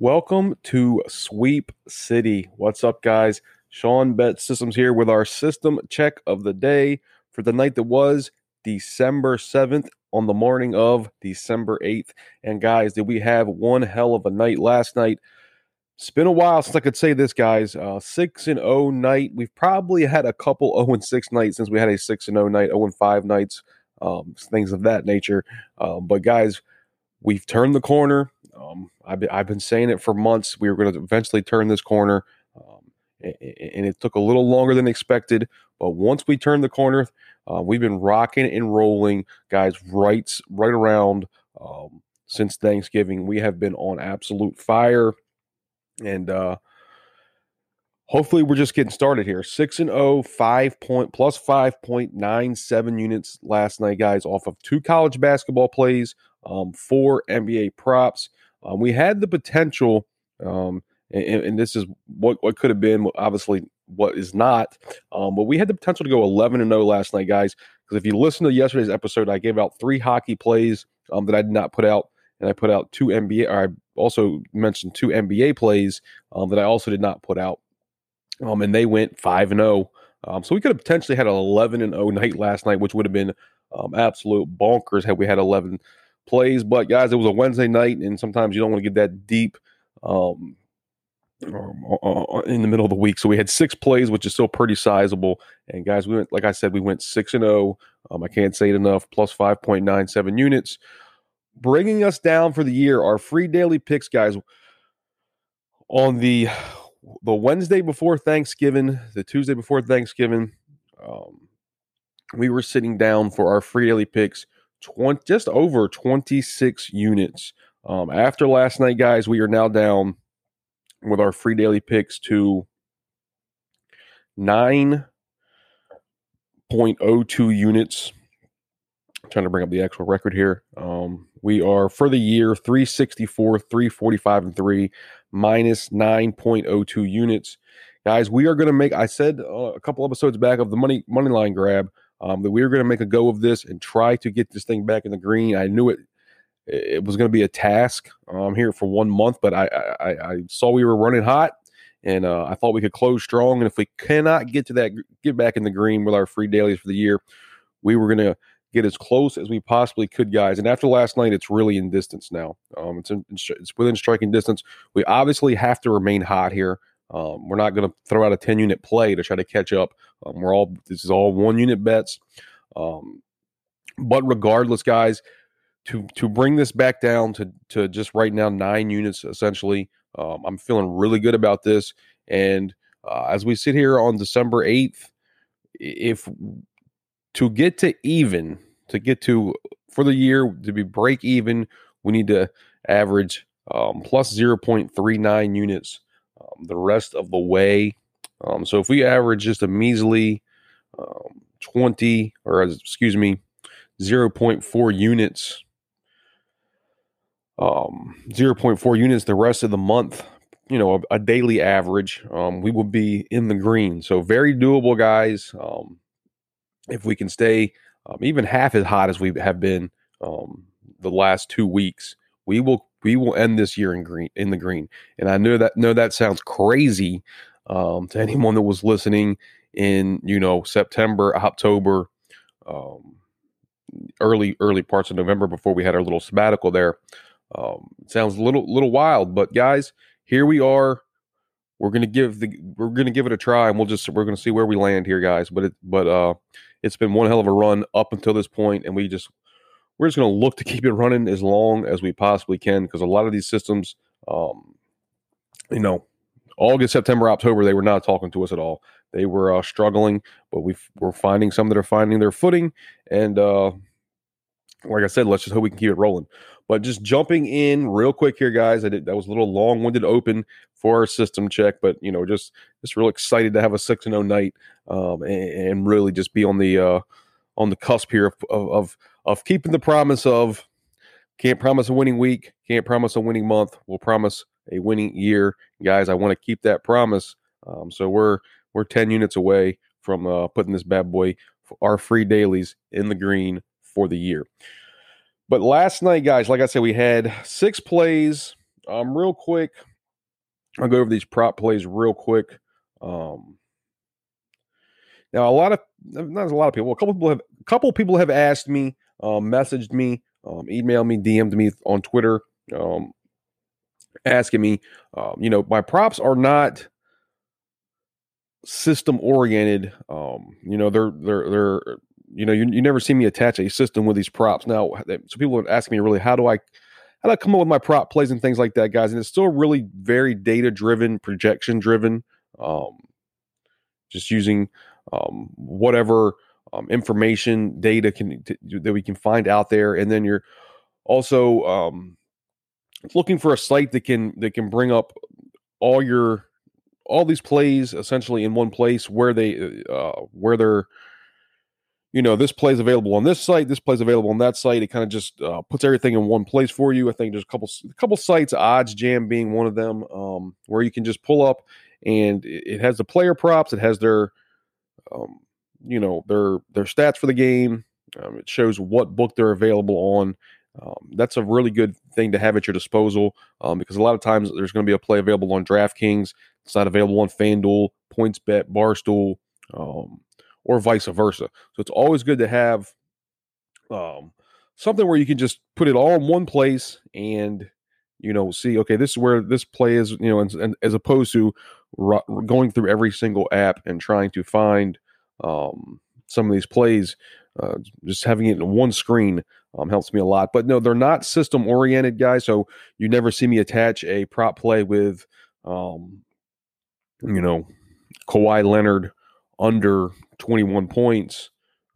Welcome to Sweep City. What's up, guys? Sean Bets Systems here with our system check of the day for the night that was December 7th on the morning of December 8th. And, guys, did we have one hell of a night last night? It's been a while since I could say this, guys. Uh, six and zero oh night. We've probably had a couple zero oh and six nights since we had a six and zero oh night, zero and five nights, um, things of that nature. Um, but guys, we've turned the corner. Um, I've, been, I've been saying it for months. We were going to eventually turn this corner, um, and, and, it took a little longer than expected. But once we turned the corner, uh, we've been rocking and rolling, guys. Right, right around um, since Thanksgiving, we have been on absolute fire, and uh, hopefully we're just getting started here. Six and 0, five point plus five point nine seven units last night, guys, off of two college basketball plays, um, four NBA props. Um, we had the potential, um, and, and, this is what, what could have been, obviously, what is not, um, but we had the potential to go 11 and 0 last night, guys. Because if you listen to yesterday's episode, I gave out three hockey plays um, that I did not put out, and I put out two NBA, or I also mentioned two NBA plays um, that I also did not put out, um, and they went 5 and 0. Um, so we could have potentially had an 11 and 0 night last night, which would have been absolute bonkers had we had 11 plays. But guys, it was a Wednesday night, and sometimes you don't want to get that deep um, um in the middle of the week. So we had six plays, which is still pretty sizable. And guys, we went like I said, we went six and zero. Oh. Um, I can't say it enough. Plus five point nine seven units, bringing us down for the year. Our free daily picks, guys, on the the Wednesday before Thanksgiving, the Tuesday before Thanksgiving. Um, we were sitting down for our free daily picks 20, just over 26 units. Um, after last night, guys, we are now down with our free daily picks to 9.02 units. I'm trying to bring up the actual record here. Um, we are for the year 364, 345, and 3, minus 9.02 units. Guys, we are going to make, I said uh, a couple episodes back of the money money line grab um, that we were going to make a go of this and try to get this thing back in the green. I knew it it was going to be a task um, here for one month, but I, I, I saw we were running hot, and uh, I thought we could close strong. And if we cannot get to that, get back in the green with our free dailies for the year, we were going to get as close as we possibly could, guys. And after last night, it's really in distance now. Um, it's in, it's within striking distance. We obviously have to remain hot here. Um, we're not going to throw out a 10 unit play to try to catch up. Um, we're all, this is all one unit bets. Um, but regardless, guys, to, to bring this back down to, to just right now, nine units essentially, um, I'm feeling really good about this. And uh, as we sit here on December 8th, if to get to even, to get to for the year to be break even, we need to average um, plus 0.39 units the rest of the way. Um, so if we average just a measly um, 20 or excuse me 0.4 units um 0.4 units the rest of the month you know a, a daily average um, we will be in the green so very doable guys um, if we can stay um, even half as hot as we have been um, the last two weeks we will we will end this year in green in the green. And I know that know that sounds crazy um, to anyone that was listening in you know September, October, um, early early parts of November before we had our little sabbatical there. Um, sounds a little little wild, but guys, here we are. We're gonna give the we're gonna give it a try, and we'll just we're gonna see where we land here, guys. But it but uh, it's been one hell of a run up until this point, and we just we're just going to look to keep it running as long as we possibly can because a lot of these systems, um, you know, August, September, October, they were not talking to us at all. They were uh, struggling, but we are finding some that are finding their footing. And uh, like I said, let's just hope we can keep it rolling. But just jumping in real quick here, guys. I did that was a little long-winded open for our system check, but you know, just just real excited to have a six and zero oh night, um, and, and, really just be on the uh, on the cusp here of of keeping the promise of can't promise a winning week, can't promise a winning month. We'll promise a winning year, guys. I want to keep that promise. Um, so we're we're ten units away from uh, putting this bad boy, our free dailies, in the green for the year. But last night, guys, like I said, we had six plays um, real quick, I'll go over these prop plays real quick. Um, now, a lot of not a lot of people, a couple people have a couple people have asked me, um, messaged me, um, emailed me, DM'd me on Twitter, um, asking me, um, you know, my props are not system oriented. Um, you know, they're they're they're you know, you, you never see me attach a system with these props. Now, so people are asking me really, how do I how do I come up with my prop plays and things like that, guys? And it's still really very data driven, projection driven. Um, just using um, whatever um, information, data can t- that we can find out there, and then you're also um, looking for a site that can that can bring up all your all these plays essentially in one place where they uh, where they're you know this play is available on this site this play is available on that site. It kind of just uh, puts everything in one place for you. I think there's a couple a couple sites OddsJam being one of them um, where you can just pull up and it has the player props it has their um, you know their their stats for the game um, it shows what book they're available on um, that's a really good thing to have at your disposal um, because a lot of times there's going to be a play available on DraftKings. It's not available on FanDuel, PointsBet, Barstool, um, or vice versa. So it's always good to have um, something where you can just put it all in one place and you know see okay this is where this play is you know and, and as opposed to r- going through every single app and trying to find um, some of these plays uh, just having it in one screen um, helps me a lot. But no, they're not system oriented guys. So you never see me attach a prop play with, um, you know, Kawhi Leonard under 21 points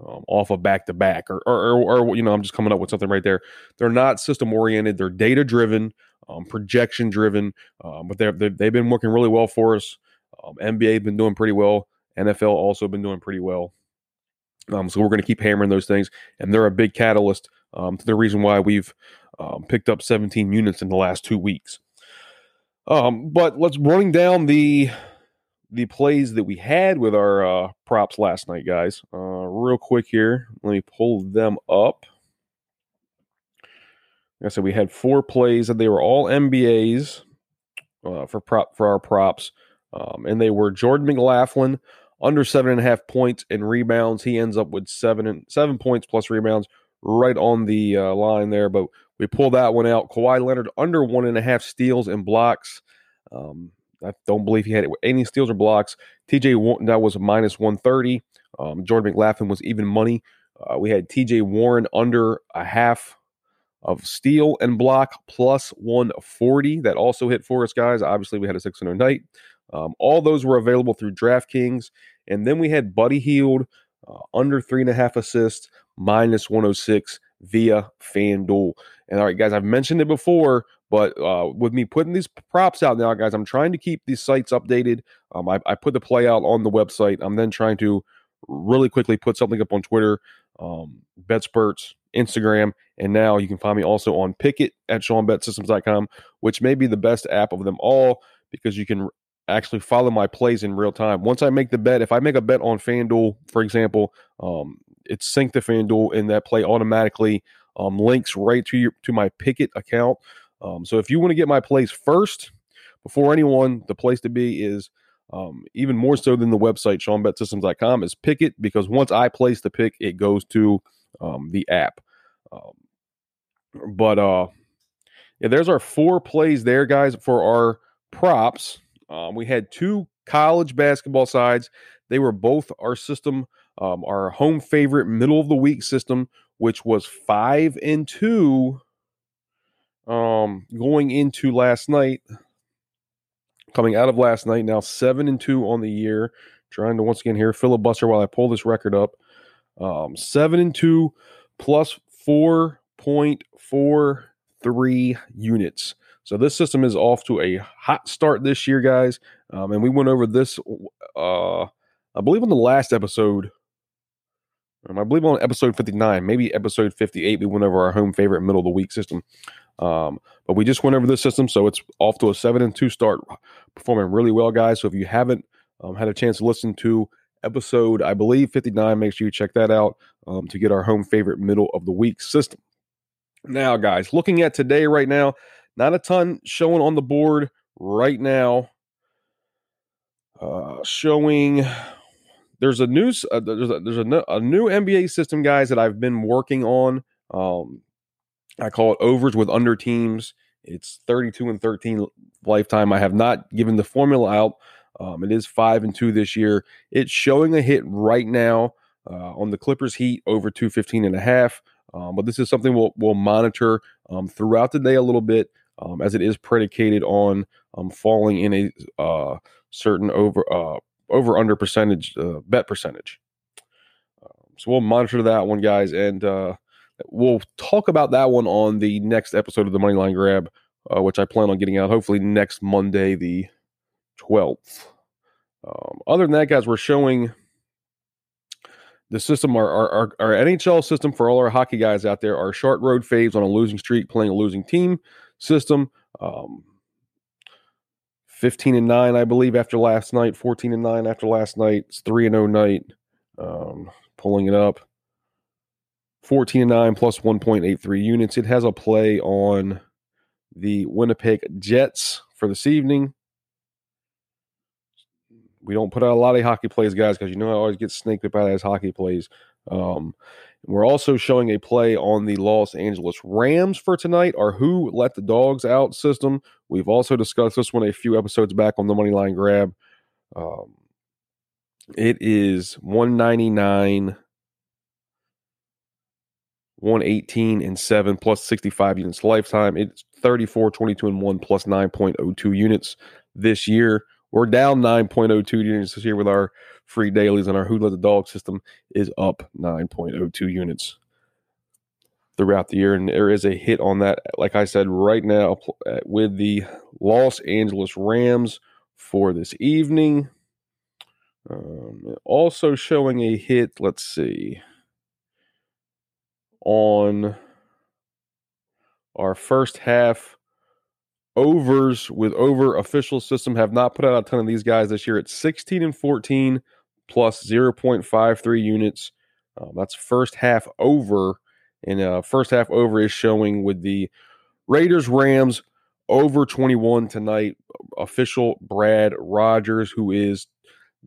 um, off of back to back, or, or, you know, I'm just coming up with something right there. They're not system oriented. They're data driven, um, projection driven, um, but they have been working really well for us. Um, NBA been doing pretty well. NFL also been doing pretty well. Um, so we're going to keep hammering those things, and they're a big catalyst um, to the reason why we've um, picked up 17 units in the last two weeks. Um, but let's running down the the plays that we had with our uh, props last night, guys. Uh, real quick here, let me pull them up. Like I said, we had four plays, and they were all NBAs uh, for prop for our props, um, and they were Jordan McLaughlin under seven and a half points and rebounds. He ends up with seven and seven points plus rebounds, right on the uh, line there. But we pull that one out. Kawhi Leonard under one and a half steals and blocks. Um, I don't believe he had any steals or blocks. TJ that was minus one thirty. Um, Jordan McLaughlin was even money. Uh, we had TJ Warren under a half of steal and block plus 140. That also hit for us, guys. Obviously, we had a 600 night. Um, all those were available through DraftKings. And then we had Buddy Hield uh, under three and a half assists, minus 106 via FanDuel. And all right, guys, I've mentioned it before, but uh, with me putting these props out now, guys, I'm trying to keep these sites updated. Um, I, I, put the play out on the website. I'm then trying to really quickly put something up on Twitter, um, BetSperts, Instagram, and now you can find me also on Pikkit at SeanBetsSystems.com, which may be the best app of them all because you can actually follow my plays in real time. Once I make the bet, if I make a bet on FanDuel, for example, um, it's synced to FanDuel and that play automatically um, links right to your to my Pikkit account. Um, so if you want to get my plays first before anyone, the place to be is um, even more so than the website SeanBetsSystems.com is Pikkit because once I place the pick, it goes to um, the app. Um, but uh, yeah, there's our four plays there, guys, for our props. Um, we had two college basketball sides. They were both our system, um, our home favorite middle of the week system, which was five and two um, going into last night. Coming out of last night, now seven and two on the year. Trying to once again here filibuster while I pull this record up. Um, seven and two plus four point four three units. So this system is off to a hot start this year, guys. Um, and we went over this, uh, I believe, on the last episode. Um, I believe on episode 59, maybe episode 58, we went over our home favorite middle of the week system. Um, but we just went over this system, so it's off to a seven and two start, performing really well, guys. So if you haven't um, had a chance to listen to episode, I believe 59, make sure you check that out um, to get our home favorite middle of the week system. Now, guys, looking at today right now, not a ton showing on the board right now. Uh, showing there's a new uh, there's a, there's a, a, new NBA system, guys, that I've been working on. Um, I call it overs with under teams. It's 32 and 13 lifetime. I have not given the formula out. Um, it is five and two this year. It's showing a hit right now uh, on the Clippers Heat over 215 and a half. Um, but this is something we'll, we'll monitor um, throughout the day a little bit um, as it is predicated on um, falling in a uh, certain over uh, over under percentage uh, bet percentage. Um, so we'll monitor that one, guys, and uh, we'll talk about that one on the next episode of the Moneyline Grab, uh, which I plan on getting out hopefully next Monday, the 12th. Um, other than that, guys, we're showing the system, our, our, our, NHL system for all our hockey guys out there, our short Road faves on a losing streak, playing a losing team system. Um, 15 and 9, I believe, after last night, 14 and 9 after last night. It's 3 and 0 night. Um, pulling it up. 14 and 9 plus 1.83 units. It has a play on the Winnipeg Jets for this evening. We don't put out a lot of hockey plays, guys, because you know I always get snaked by those hockey plays. Um, we're also showing a play on the Los Angeles Rams for tonight, our Who Let the Dogs Out system. We've also discussed this one a few episodes back on the Money Line Grab. Um, it is 199 118 and 7 plus 65 units lifetime. It's 34, 22 and 1 plus 9.02 units this year. We're down 9.02 units this year with our free dailies, and our Who Let the Dog system is up 9.02 units throughout the year. And there is a hit on that, like I said, right now uh, with the Los Angeles Rams for this evening. Um, also showing a hit, let's see on our first half overs with over official system have not put out a ton of these guys this year. It's 16 and 14 plus 0.53 units. Um, that's first half over. And uh, first half over is showing with the Raiders Rams over 21 tonight. Official Brad Rogers, who is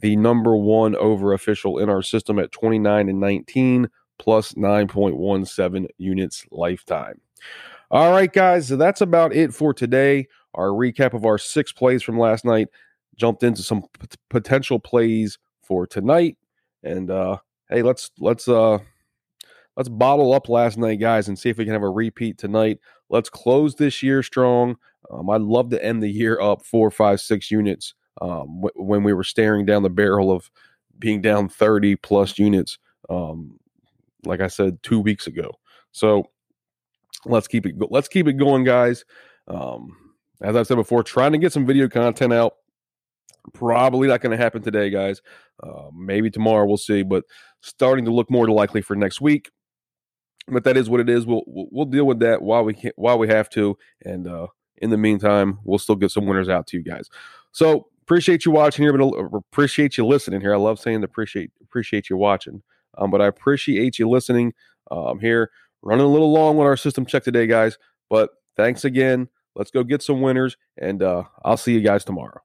the number one over official in our system at 29 and 19 plus 9.17 units lifetime. All right, guys, so that's about it for today. Our recap of our six plays from last night jumped into some p- potential plays for tonight, and uh, hey, let's let's uh let's bottle up last night, guys, and see if we can have a repeat tonight. Let's close this year strong. Um, I'd love to end the year up four, five, six units um, w- when we were staring down the barrel of being down 30 plus units. Um, like I said two weeks ago. So let's keep it go- let's keep it going, guys. Um, as I've said before, trying to get some video content out. Probably not going to happen today, guys. Uh, maybe tomorrow, we'll see. But starting to look more likely for next week. But that is what it is. We'll we'll deal with that while we can, while we have to, and uh, in the meantime, we'll still get some winners out to you guys. So appreciate you watching here, but uh, appreciate you listening here. I love saying appreciate appreciate you watching. Um, but I appreciate you listening um, here. Running a little long on our system check today, guys. But thanks again. Let's go get some winners, and uh, I'll see you guys tomorrow.